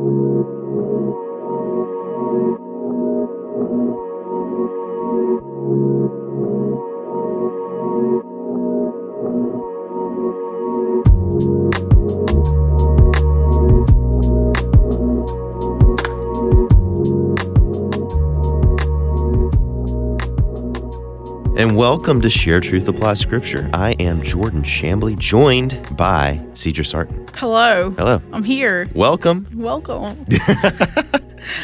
And welcome to Share Truth Apply Scripture. I am Jordan Shambly, joined by Cedra Sarton. Hello. Hello. I'm here. Welcome. Welcome.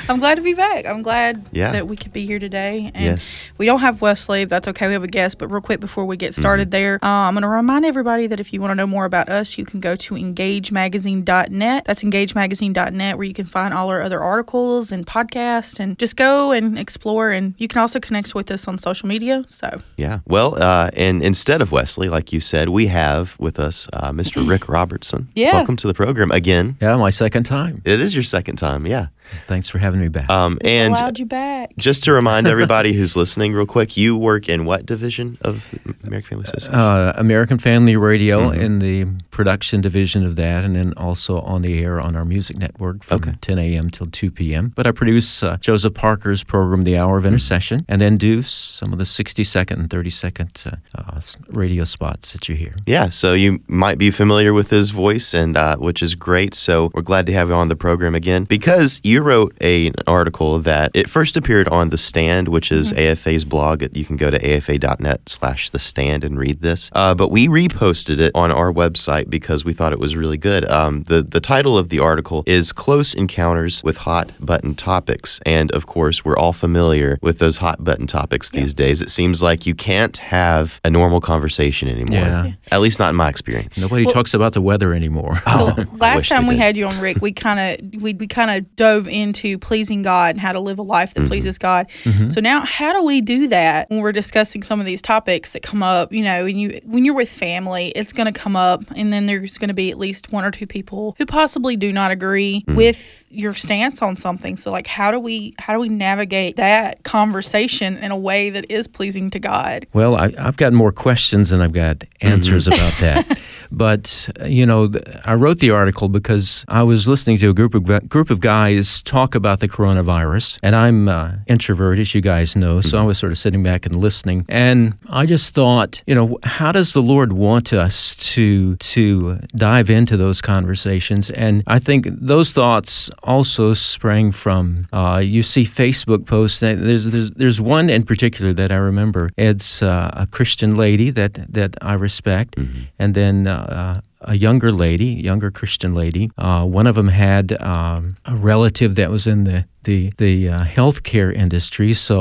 I'm glad to be back. I'm glad Yeah. that we could be here today. And Yes. We don't have Wesley. That's okay. We have a guest. But real quick before we get started there, uh, I'm going to remind everybody that if you want to know more about us, you can go to engagemagazine.net. That's engagemagazine.net where you can find all our other articles and podcasts and just go and explore. And you can also connect with us on social media. So Yeah. Well, uh, and instead of Wesley, like you said, we have with us uh, Mr. Rick Robertson. Yeah. Welcome to the program again. Yeah, my second time. It is your second time. Yeah. Thanks for having me back. Um, and allowed you back. just to remind everybody who's listening, real quick, you work in what division of American Family Association? Uh, American Family Radio Mm-hmm. in the production division of that, and then also on the air on our music network from Okay. 10 a.m. till 2 p.m. But I produce uh, Joseph Parker's program, The Hour of Mm-hmm. Intercession, and then do some of the 60 second and 30 second uh, uh, radio spots that you hear. Yeah, so you might be familiar with his voice, and uh, which is great. So we're glad to have you on the program again because you wrote a, an article that it first appeared on the Stand, which is AFA's blog. You can go to afa.net/slash the Stand and read this. Uh, but we reposted it on our website because we thought it was really good. Um, the the title of the article is "Close Encounters with Hot Button Topics," and of course, we're all familiar with those hot button topics these days. It seems like you can't have a normal conversation anymore. Yeah. At least not in my experience. Nobody Well- talks about the weather anymore. Oh, So I last time we had you on Rick, we kind of we, we kind of dove into pleasing God and how to live a life Mm-hmm. that pleases God. So now, how do we do that when we're discussing some of these topics that come up? You know, when you when you're with family, it's going to come up, and then there's going to be at least one or two people who possibly do not agree Mm. with your stance on something. So, like, how do we how do we navigate that conversation in a way that is pleasing to God? Well, I, I've got more questions than I've got answers about that. But uh, you know, I wrote the article because I was listening to a group of group of guys talk about the coronavirus, and I'm uh, introverted, as you guys know, so I was sort of sitting back and listening, and I just thought, you know, how does the Lord want us to to dive into those conversations? And I think those thoughts also sprang from uh, you see Facebook posts. There's, there's there's one in particular that I remember. It's uh, a Christian lady that that I respect, and then. Uh, a younger lady, younger Christian lady. Uh, one of them had um, a relative that was in the the the uh, healthcare industry. So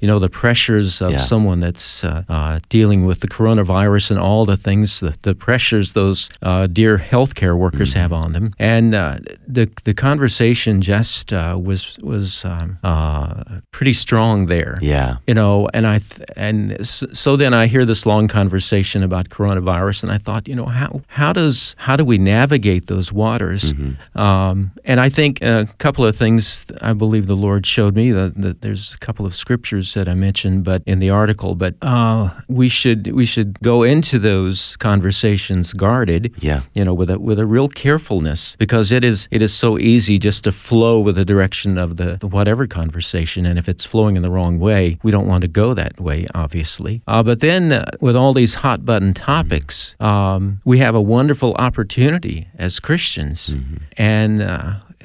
you know the pressures of Yeah. someone that's uh, uh, dealing with the coronavirus and all the things, the, the pressures those uh, dear healthcare workers have on them. And uh, the the conversation just uh, was was um, uh, pretty strong there Yeah. you know and i th- and so then i hear this long conversation about coronavirus and i thought you know how how does how do we navigate those waters um, and i think a couple of things i believe the lord showed me that, that there's a couple of scriptures that i mentioned but in the article but uh, we should we should go into those conversations guarded Yeah. you know, with a with a real carefulness, because it is it is so easy just to flow with the direction of the, the whatever conversation, and if it's flowing in the wrong way, we don't want to go that way, obviously. Uh, but then, uh, with all these hot button topics, um, we have a wonderful opportunity as Christians, and.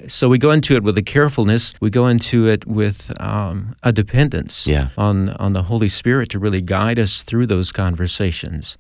So we go into it with a carefulness. We go into it with um, a dependence Yeah. on on the Holy Spirit to really guide us through those conversations.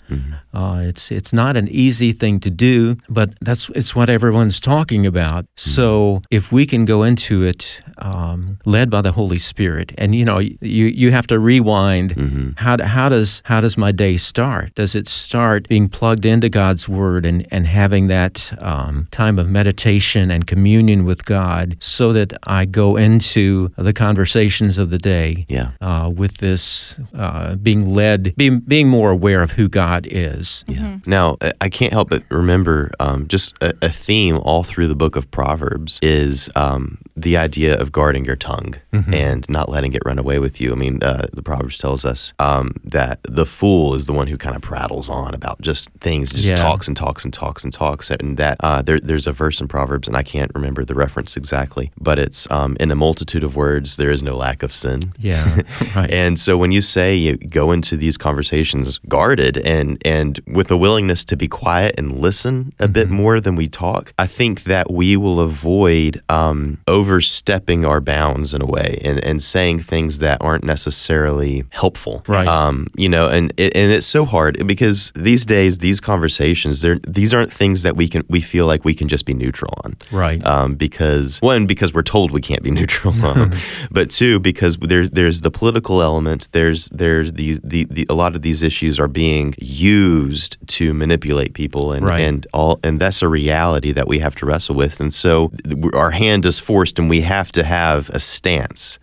Uh, it's it's not an easy thing to do, but that's it's what everyone's talking about. So if we can go into it um, led by the Holy Spirit, and you know you you have to rewind. How how does how does my day start? Does it start being plugged into God's Word and and having that um, time of meditation and communion with God, so that I go into the conversations of the day Yeah. uh, with this uh, being led, being being more aware of who God is. Yeah. Now, I- I can't help but remember um, just a, a theme all through the book of Proverbs is um, the idea of guarding your tongue and not letting it run away with you. I mean, uh, the Proverbs tells us um, that the fool is the one who kind of prattles on about just things, just Yeah. talks and talks and talks and talks. And that uh, there, there's a verse in Proverbs, and I can't remember the reference exactly, but it's um, in a multitude of words there is no lack of sin. Yeah, right. And so when you say you go into these conversations guarded and and with a willingness to be quiet and listen a bit more than we talk, I think that we will avoid um, overstepping our bounds in a way and, and saying things that aren't necessarily helpful. Right. Um, you know, and it, and it's so hard because these days these conversations they're these aren't things that we can we feel like we can just be neutral on right. um, because one because we're told we can't be neutral, um, but two because there's there's the political element. There's there's these the, the a lot of these issues are being used to manipulate people and Right. and all and that's a reality that we have to wrestle with. And so our hand is forced, and we have to have a stance.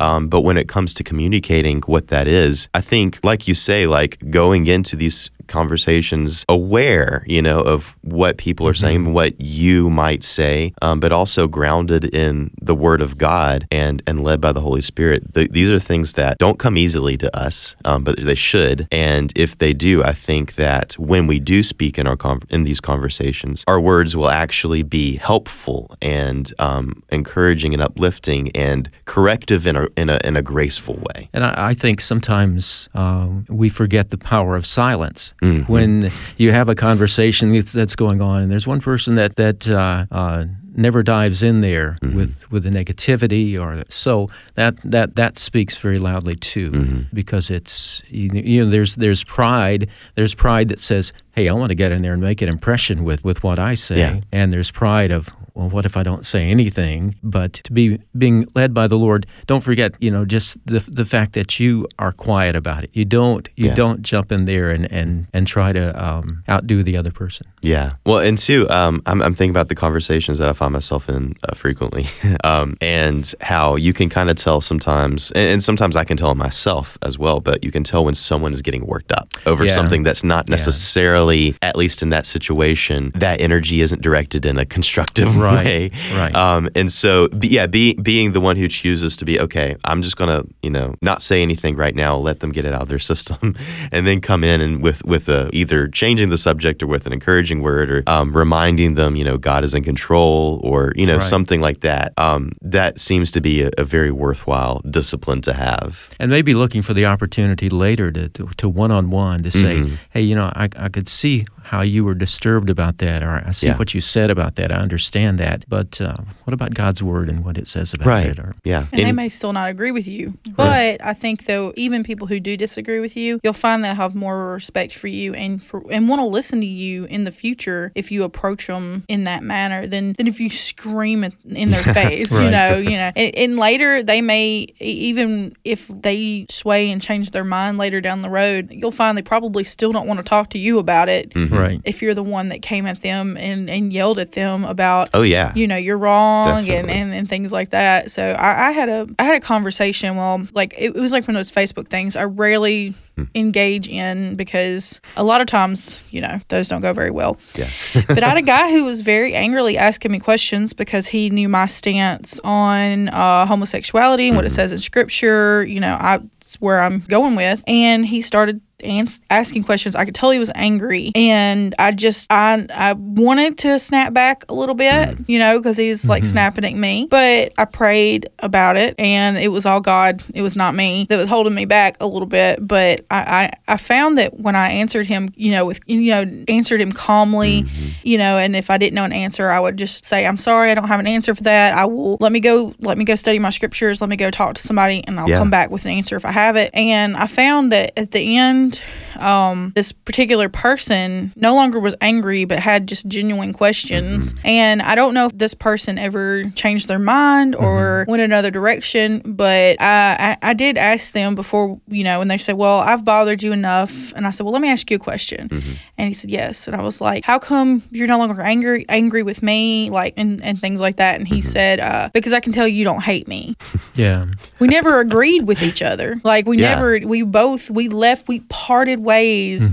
Um, but when it comes to communicating what that is, I think, like you say, like going into these conversations aware, you know, of what people are saying, what you might say, um, but also grounded in the Word of God and and led by the Holy Spirit. Th- these are things that don't come easily to us, um, but they should. And if they do, I think that when we do speak in our con- in these conversations, our words will actually be helpful and um, encouraging and uplifting and corrective in a in a in a graceful way. And I, I think sometimes um, we forget the power of silence Mm-hmm. when you have a conversation that's, that's going on, and there's one person that that uh, uh, never dives in there Mm-hmm. with with the negativity, or so that that that speaks very loudly too, Mm-hmm. because it's you, you know there's there's pride there's pride that says, hey, I want to get in there and make an impression with with what I say, Yeah. and there's pride of well, what if I don't say anything? But to be being led by the Lord, don't forget, you know, just the the fact that you are quiet about it. You don't you Yeah. don't jump in there and and and try to um, outdo the other person. Yeah. Well, and two, um, I'm, I'm thinking about the conversations that I find myself in uh, frequently, um, and how you can kind of tell sometimes, and, and sometimes I can tell myself as well, but you can tell when someone is getting worked up over Yeah. something that's not Yeah. necessarily, at least in that situation, that energy isn't directed in a constructive Right. way. Right. Um, and so, yeah, be, being the one who chooses to be, okay, I'm just going to, you know, not say anything right now, let them get it out of their system, and then come in and with, with a, either changing the subject or with an encouraging word or um, reminding them, you know, God is in control or, you know, Right. something like that. Um, that seems to be a, a very worthwhile discipline to have. and maybe looking for the opportunity later to to, to one-on-one to say Mm-hmm. hey you know I, I could see how you were disturbed about that or i see Yeah. what you said about that i understand that but uh, what about god's word and what it says about Right. it or Yeah. And they may still not agree with you. But I think though, even people who do disagree with you, you'll find they'll have more respect for you and for and want to listen to you in the future if you approach them in that manner than than if you scream it in their face. You know, you know. And, and later they may e- even if they sway and change their mind later down the road, you'll find they probably still don't want to talk to you about it. Right If you're the one that came at them and, and yelled at them about oh, yeah. you know you're wrong and, Definitely. and, and things like that so I, I had a i had a conversation well like it, it was like one of those facebook things i rarely Hmm. engage in because a lot of times you know those don't go very well yeah. but i had a guy who was very angrily asking me questions because he knew my stance on uh, homosexuality and what it Mm-hmm. says in scripture you know I, where i'm going with and he started ans- asking questions. I could tell he was angry. And i just i i wanted to snap back a little bit Mm-hmm. you know because he's like snapping at me. But i prayed about it and it was all god. It was not me that was holding me back a little bit. But i i, I found that when i answered him you know with you know answered him calmly Mm-hmm. you know and if i didn't know an answer i would just say i'm sorry i don't have an answer for that. I will let me go let me go study my scriptures. Let me go talk to somebody and i'll Yeah. come back with an answer if i have it. And i found that at the end and um, this particular person no longer was angry but had just genuine questions. And i don't know if this person ever changed their mind or went another direction but I, I i did ask them before you know and they said well i've bothered you enough. And i said well let me ask you a question. And he said yes. And i was like how come you're no longer angry angry with me? Like and, and things like that. And he said uh, because i can tell you don't hate me. Yeah. We never agreed with each other. Like we Yeah. never, we both, we left, we parted ways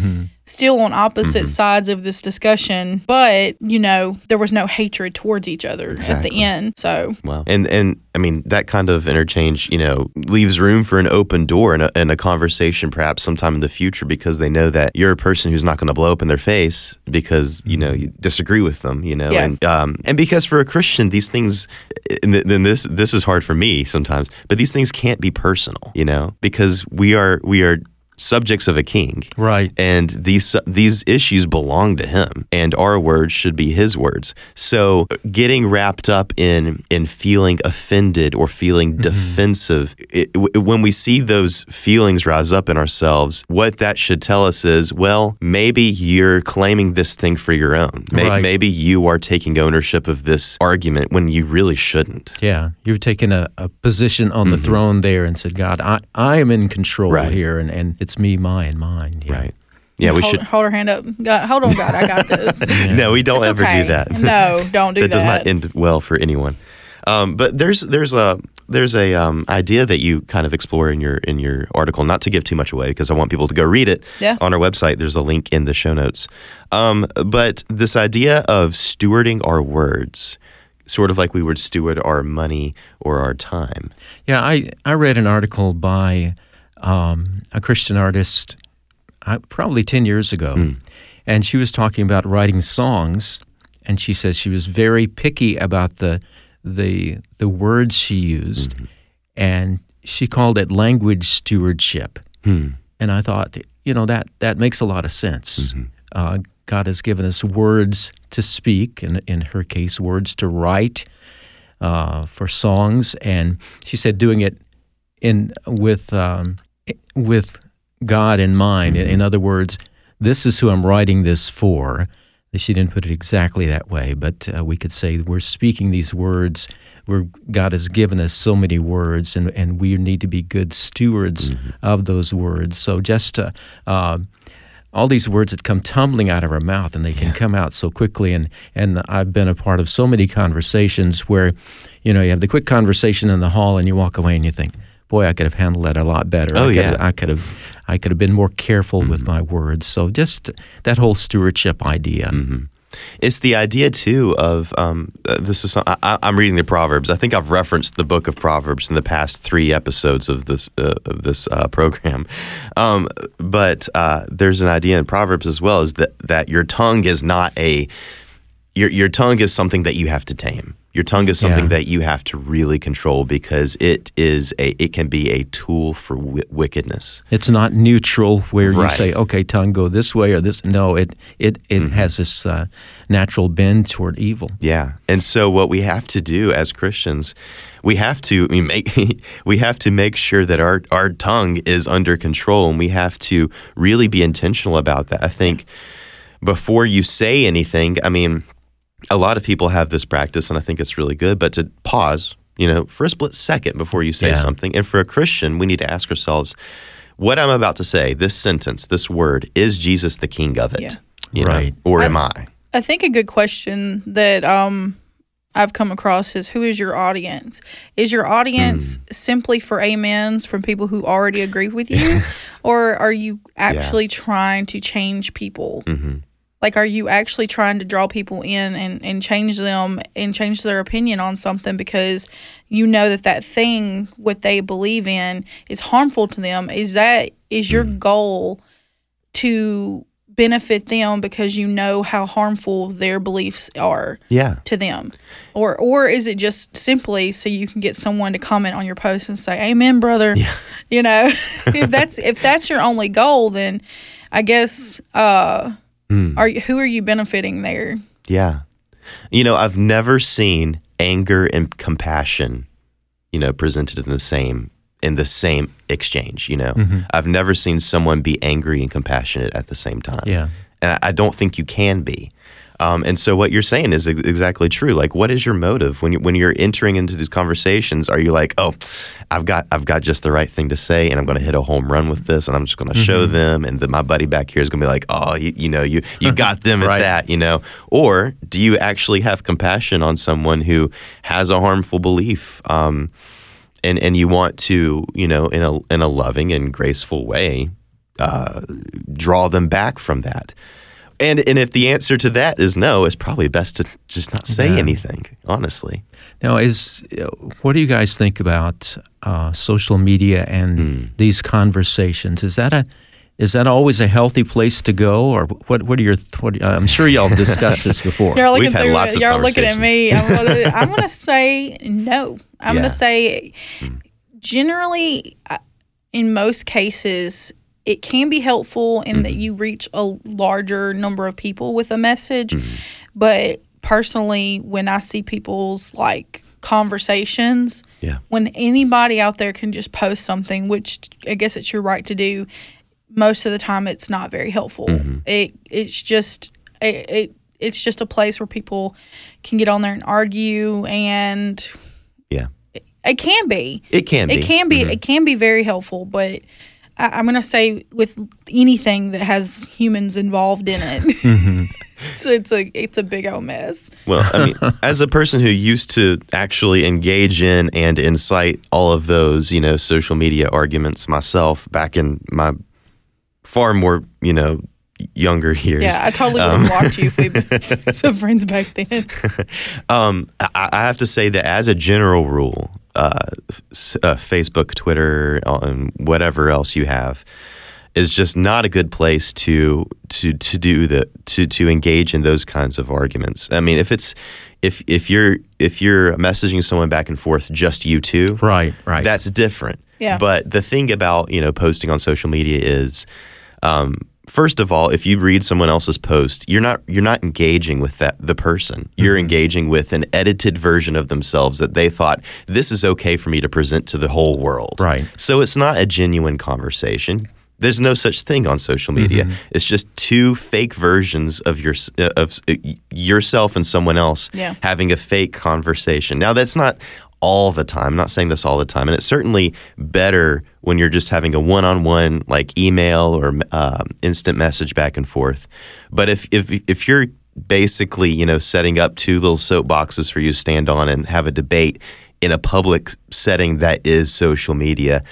still on opposite Mm-hmm. sides of this discussion, but you know, there was no hatred towards each other at the end. So Wow. And and I mean that kind of interchange, you know, leaves room for an open door and a, and a conversation perhaps sometime in the future because they know that you're a person who's not going to blow up in their face because you know you disagree with them, you know, Yeah. and um and because for a Christian these things, and then this this is hard for me sometimes, but these things can't be personal, you know, because we are we are subjects of a king Right. and these these issues belong to him and our words should be his words so getting wrapped up in in feeling offended or feeling defensive it, w- when we see those feelings rise up in ourselves what that should tell us is well maybe you're claiming this thing for your own May- Right. maybe you are taking ownership of this argument when you really shouldn't Yeah, you've taken a, a position on the throne there and said, God, I, I am in control Mm-hmm. Right. here, and, and it's me, my, and mine. Yeah. right yeah we hold, should hold her hand up. God, hold on, God, I got this. no we don't It's ever okay. do that No, don't do that that. does not end well for anyone. Um, but there's there's a there's a um, idea that you kind of explore in your in your article. Not to give too much away because I want people to go read it Yeah. on our website. There's a link in the show notes. Um, but this idea of stewarding our words, sort of like we would steward our money or our time. Yeah, I, I read an article by um, a Christian artist uh, probably 10 years ago, and she was talking about writing songs, and she says she was very picky about the, the, the words she used, and she called it language stewardship. And I thought, you know, that, that makes a lot of sense. Uh, God has given us words to speak, and in her case, words to write uh, for songs, and she said doing it in with um, with God in mind. In, in other words, this is who I'm writing this for. She didn't put it exactly that way, but uh, we could say we're speaking these words. Where God has given us so many words, and, and we need to be good stewards of those words. So just uh, uh, all these words that come tumbling out of our mouth and they can come out so quickly and and I've been a part of so many conversations where you know you have the quick conversation in the hall and you walk away and you think boy I could have handled that a lot better Oh, I could yeah. have, I could have I could have been more careful with my words so just that whole stewardship idea It's the idea too of um, uh, this is. I, I- I'm reading the Proverbs. I think I've referenced the book of Proverbs in the past three episodes of this uh, of this uh, program. Um, but uh, there's an idea in Proverbs as well is that that your tongue is not a your your tongue is something that you have to tame. Your tongue is something Yeah. that you have to really control because it is a it can be a tool for wi- wickedness. it's not neutral where you say okay tongue go this way or this no it it it has this uh, natural bend toward evil Yeah, and so what we have to do as Christians, we have to we make we have to make sure that our our tongue is under control, and we have to really be intentional about that. I think before you say anything, I mean, a lot of people have this practice, and I think it's really good. But to pause, you know, for a split second before you say Yeah. something, and for a Christian, we need to ask ourselves. What I'm about to say, this sentence, this word, is Jesus the king of it? Yeah. You know, Right. or I- am I? I think a good question that um I've come across is who is your audience? Is your audience Hmm. simply for amens from people who already agree with you, or are you actually trying to change people? Mhm. Like, are you actually trying to draw people in and, and change them and change their opinion on something because you know that that thing, what they believe in, is harmful to them? Is that is your goal to benefit them because you know how harmful their beliefs are Yeah. to them or or is it just simply so you can get someone to comment on your post and say amen brother yeah. you know if that's if that's your only goal then i guess uh are you, who are you benefiting there Yeah. You know, I've never seen anger and compassion, you know, presented in the same in the same exchange, you know. Mm-hmm. I've never seen someone be angry and compassionate at the same time. Yeah. And I, I don't think you can be. Um, and so what you're saying is ex- exactly true. Like, what is your motive when you when you're entering into these conversations? Are you like, oh, I've got I've got just the right thing to say, and I'm going to hit a home run with this, and I'm just going to show them, and then my buddy back here is going to be like, oh, you, you know, you you got them at that, you know. Or do you actually have compassion on someone who has a harmful belief? Um, and and you want to you know in a in a loving and graceful way uh, draw them back from that. And and if the answer to that is no, it's probably best to just not say Yeah. anything. Honestly, Now, is uh, what do you guys think about uh, social media and Hmm. these conversations? Is that a is that always a healthy place to go, or what? What are your? What, I'm sure y'all discussed this before. Y'all looking We've had through lots it. of Y'all looking at me. I'm gonna, I'm gonna say no. I'm Yeah. gonna say generally, uh, in most cases, it can be helpful in that mm-hmm. you reach a larger number of people with a message. Mm-hmm. But personally, when I see people's like conversations, Yeah. when anybody out there can just post something, which I guess it's your right to do, most of the time it's not very helpful. Mm-hmm. It it's just it, it it's just a place where people can get on there and argue and yeah, it can be. it can be. It can be. It can be very helpful, but I, I'm going to say with anything that has humans involved in it, it's, it's a it's a big old mess. Well, I mean, as a person who used to actually engage in and incite all of those, you know, social media arguments myself back in my far more, you know, younger years. Yeah, I totally would have blocked you if we been friends back then. Um, I, I have to say that as a general rule, uh, uh, Facebook, Twitter, and whatever else you have, is just not a good place to to to do the to to engage in those kinds of arguments. I mean, if it's if if you're if you're messaging someone back and forth, just you two, Right, right. that's different. Yeah. But the thing about you know posting on social media is, um, first of all, if you read someone else's post, you're not you're not engaging with that the person. You're mm-hmm. engaging with an edited version of themselves that they thought this is okay for me to present to the whole world. Right. So it's not a genuine conversation. There's no such thing on social media. Mm-hmm. It's just two fake versions of your uh, of uh, yourself and someone else Yeah. having a fake conversation. Now that's not all the time. I'm not saying this all the time, and it's certainly better when you're just having a one-on-one like email or um, instant message back and forth. But if if if you're basically you know setting up two little soapboxes for you to stand on and have a debate in a public setting that is social media.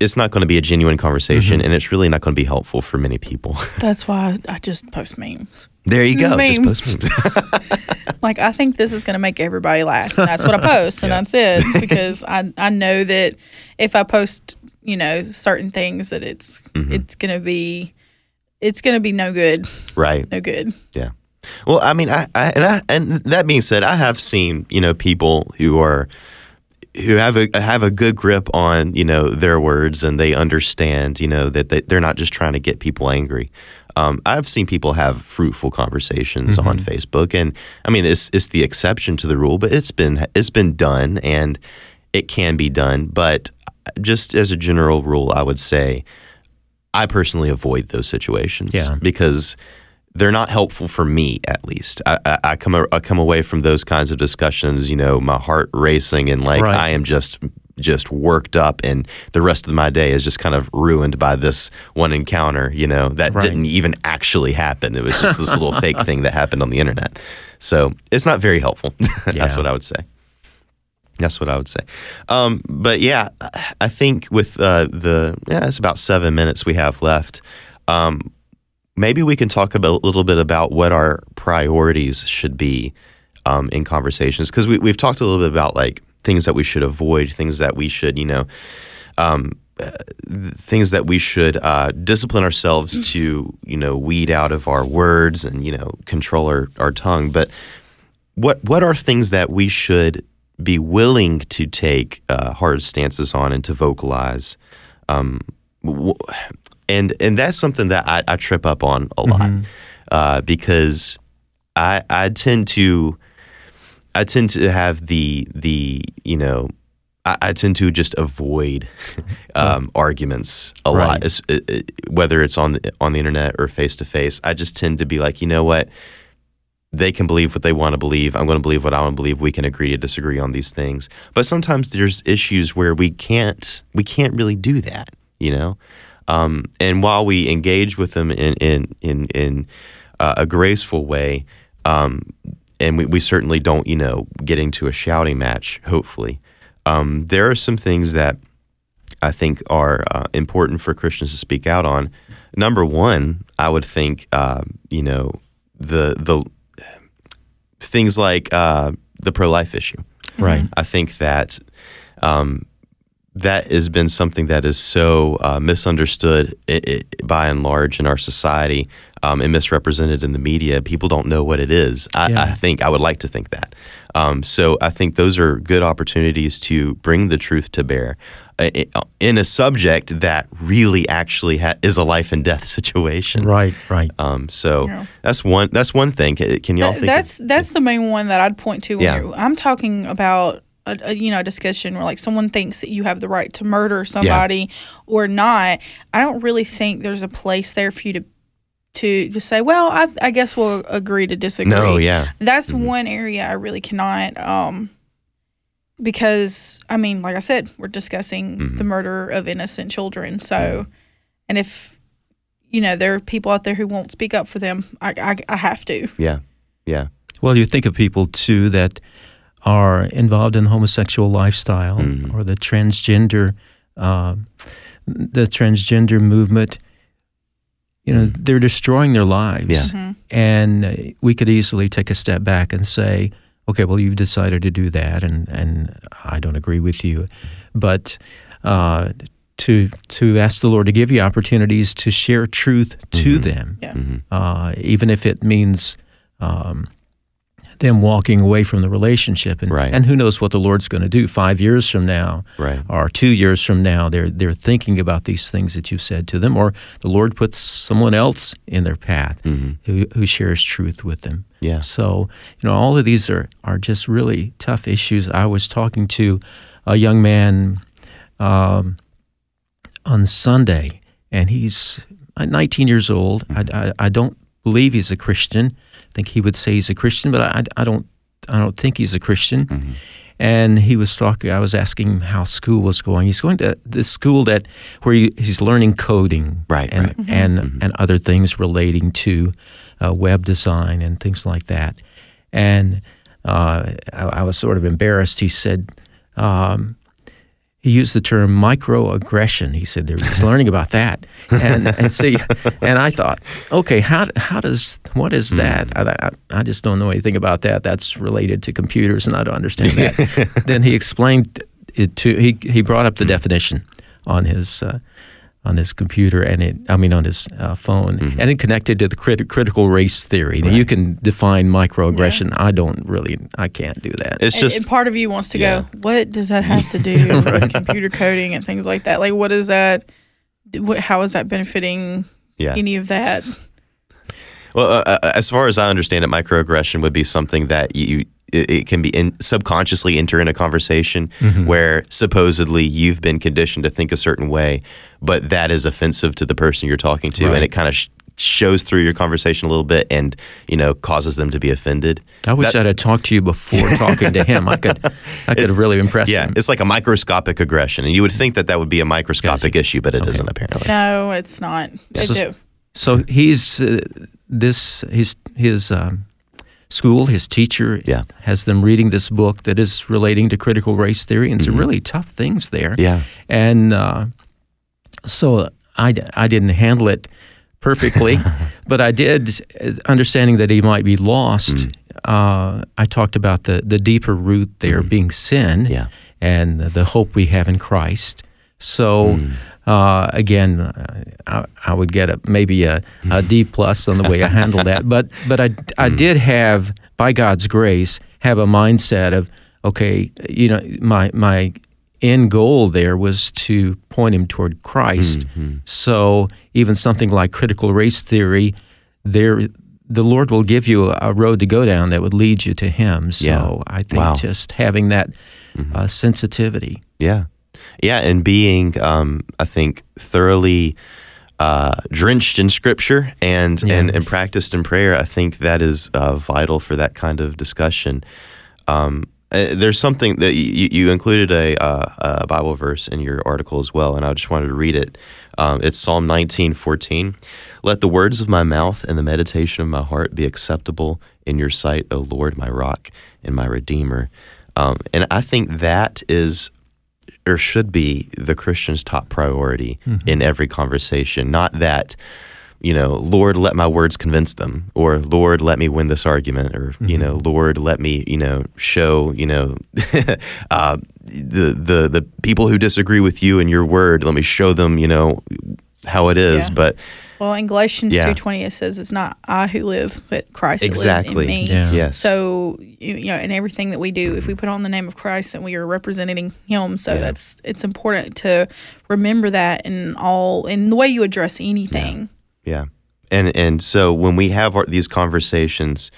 It's not going to be a genuine conversation, and it's really not going to be helpful for many people. That's why I just post memes. There you go. Just post memes. Like I think this is going to make everybody laugh. And that's what I post, and that's it. Because I I know that if I post, you know, certain things, that it's Mm-hmm. it's going to be it's going to be no good, right. no good. Yeah. Well, I mean, I, I and I and that being said, I have seen you know people who are who have a have a good grip on you know their words and they understand you know that they, they're not just trying to get people angry. Um, I've seen people have fruitful conversations on Facebook, and I mean it's it's the exception to the rule, but it's been it's been done and it can be done. But just as a general rule, I would say I personally avoid those situations Yeah. because they're not helpful for me at least. I, I, I come I come away from those kinds of discussions, you know, my heart racing and like Right. I am just just worked up and the rest of my day is just kind of ruined by this one encounter, you know, that Right. didn't even actually happen. It was just this little fake thing that happened on the internet. So it's not very helpful. That's what I would say. That's what I would say. Um, but yeah, I think with uh, the yeah, it's about seven minutes we have left. Um, maybe we can talk about, a little bit about what our priorities should be um, in conversations because we, we've talked a little bit about like things that we should avoid, things that we should you know, um, uh, things that we should uh, discipline ourselves to you know weed out of our words and you know control our, our tongue. But what what are things that we should be willing to take uh, hard stances on and to vocalize? Um, w- and and that's something that I, I trip up on a lot uh, because I I tend to I tend to have the the you know I, I tend to just avoid um, arguments a Right. lot, uh, uh, whether it's on the on the internet or face to face. I just tend to be like, you know what, they can believe what they want to believe. I'm going to believe what I want to believe. We can agree to disagree on these things. But sometimes there's issues where we can't we can't really do that, you know. Um, and while we engage with them in in in, in uh, a graceful way, um, and we, we certainly don't, you know, get into a shouting match. Hopefully, um, there are some things that I think are uh, important for Christians to speak out on. Number one, I would think uh, you know the the things like uh, the pro life issue. Right. I think that um, that has been something that is so uh, misunderstood i i by and large in our society um, and misrepresented in the media. People don't know what it is. I, Yeah. I think I would like to think that. Um, so I think those are good opportunities to bring the truth to bear uh, in a subject that really actually ha- is a life and death situation. Right. Right. Um, so Yeah. that's one. That's one thing. Can, can y'all That- think? that's that's the main one that I'd point to. Yeah. I'm talking about a, a you know discussion where like someone thinks that you have the right to murder somebody or not. I don't really think there's a place there for you to to just say, well, I, I guess we'll agree to disagree. no, yeah, That's Mhm. one area I really cannot. Um, because I mean, like I said, we're discussing Mhm. the murder of innocent children. So, and if you know there are people out there who won't speak up for them, I I, I have to. yeah, yeah. Well, you think of people too that are involved in the homosexual lifestyle Mhm. or the transgender, uh, the transgender movement. You know, they're destroying their lives, Yeah. Mhm. and uh, we could easily take a step back and say, "Okay, well, you've decided to do that, and and I don't agree with you," but. Uh, to to ask the Lord to give you opportunities to share truth to Mhm. them, Yeah. Mhm. uh, even if it means um, them walking away from the relationship. And, Right. and who knows what the Lord's going to do five years from now Right. or two years from now. They're, they're thinking about these things that you've said to them, or the Lord puts someone else in their path Mhm. who, who shares truth with them. Yeah. So, you know, all of these are, are just really tough issues. I was talking to a young man um, on Sunday, and he's uh, 19 years old. I, I, I don't believe he's a Christian. I think he would say he's a Christian, but I, I don't I don't think he's a Christian. Mhm. And he was talking. I was asking him how school was going. He's going to the school that where he, he's learning coding, Right, and right. and Mhm. and other things relating to uh, web design and things like that. And uh, I, I was sort of embarrassed. He said. Um, he used the term microaggression. He said there- he's learning about that, and and see, and I thought, okay, how how does what is that? I, I, I just don't know anything about that. That's related to computers, and I don't understand that. then he explained it to he he brought up the definition on his. Uh, on his computer and it, I mean on his uh, phone, and it connected to the crit- critical race theory. Now you can define microaggression. I don't really, I can't do that. It's And- just and part of you wants to Yeah. go, what does that have to do with computer coding and things like that? Like, what is that? d- What, how is that benefiting yeah. any of that? Well, uh, uh, as far as I understand it, microaggression would be something that you it, it can be in, subconsciously enter in a conversation Mm-hmm. where supposedly you've been conditioned to think a certain way, but that is offensive to the person you're talking to, Right. and it kind of sh- shows through your conversation a little bit, and you know causes them to be offended. I wish That- I'd have talked to you before talking to him. I could, I could have really impressed Yeah, him. it's like a microscopic aggression, and you would think that that would be a microscopic issue, but it not apparently. No, it's not. They So- do. So he's uh, this his his um, school, his teacher Yeah. has them reading this book that is relating to critical race theory, and some really tough things there. Mm-hmm. Yeah. And uh, so I, I didn't handle it perfectly, but I did, understanding that he might be lost. Mm. Uh, I talked about the, the deeper root there being sin Mm. Yeah. and the hope we have in Christ. So, Mm. uh, again, I, I would get a, maybe a, a D plus on the way I handled that. But but I, I Mm. did have, by God's grace, have a mindset of okay, you know, my my end goal there was to point him toward Christ. Mm-hmm. So even something like critical race theory, there the Lord will give you a, road to go down that would lead you to Him. So Yeah. I think Wow. just having that uh, sensitivity. Yeah. Yeah. And being, um, I think, thoroughly uh, drenched in scripture and, Yeah. and, and practiced in prayer, I think that is uh, vital for that kind of discussion. Um, uh, there's something that you, you included a, uh, a Bible verse in your article as well, and I just wanted to read it. Um, it's Psalm 19, 14. Let the words of my mouth and the meditation of my heart be acceptable in your sight, O Lord, my rock and my redeemer. Um, and I think that is or should be the Christian's top priority in every conversation. Not that, you know, Lord, let my words convince them, or Lord, let me win this argument, or you know, Lord, let me, you know, show, you know, uh, the the the people who disagree with you and your word. Let me show them, you know, how it is. Yeah. But Well, in Galatians Yeah. two twenty, it says it's not I who live, but Christ exactly, that lives in me. Yeah. yes, So you you know, in everything that we do, if we put on the name of Christ, then we are representing Him. So Yeah. that's it's important to remember that in all in the way you address anything. Yeah, and and so when we have our, these conversations,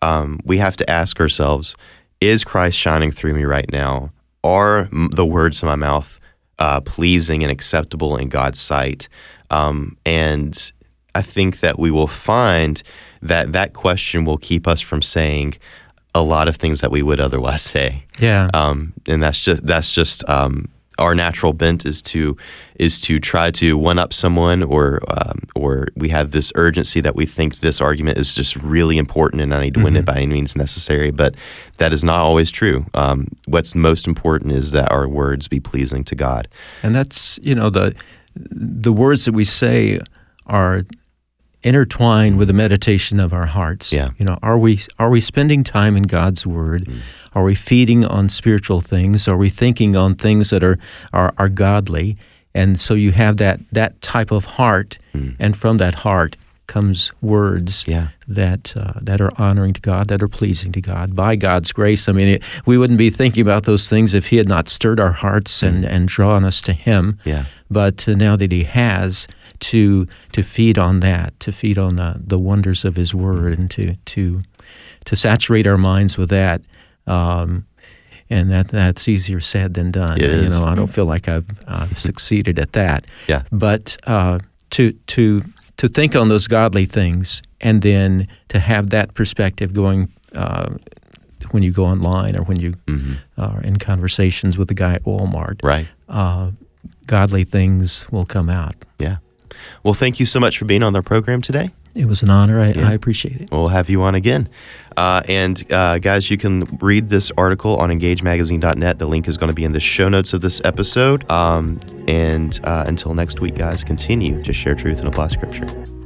um, we have to ask ourselves: Is Christ shining through me right now? Are the words in my mouth uh, pleasing and acceptable in God's sight? Um, and I think that we will find that that question will keep us from saying a lot of things that we would otherwise say. Yeah. um, and that's just that's just um, our natural bent is to is to try to one up someone or um, or we have this urgency that we think this argument is just really important and I need to win it by any means necessary. But that is not always true. Um, what's most important is that our words be pleasing to God. And that's you know the the words that we say are intertwined with the meditation of our hearts. Yeah. You know, are we are we spending time in God's word? Mm. Are we feeding on spiritual things? Are we thinking on things that are are, are godly? And so you have that that type of heart, mm. and from that heart comes words Yeah. that uh, that are honoring to God, that are pleasing to God by God's grace. I mean, it, we wouldn't be thinking about those things if He had not stirred our hearts and, and drawn us to Him. Yeah. But uh, now that He has, to to feed on that, to feed on the, the wonders of His Word, and to to to saturate our minds with that. Um, and that that's easier said than done. It you is. know, I don't feel like I've, I've succeeded at that. Yeah. But uh, to to to think on those godly things, and then to have that perspective going uh, when you go online or when you are in conversations with the guy at Walmart. right Uh, godly things will come out. yeah well thank you so much for being on the program today It was an honor. I, Yeah. I appreciate it. We'll have you on again. Uh, and uh, guys, you can read this article on engagemagazine.net. The link is going to be in the show notes of this episode. Um, and uh, until next week, guys, continue to share truth and apply scripture.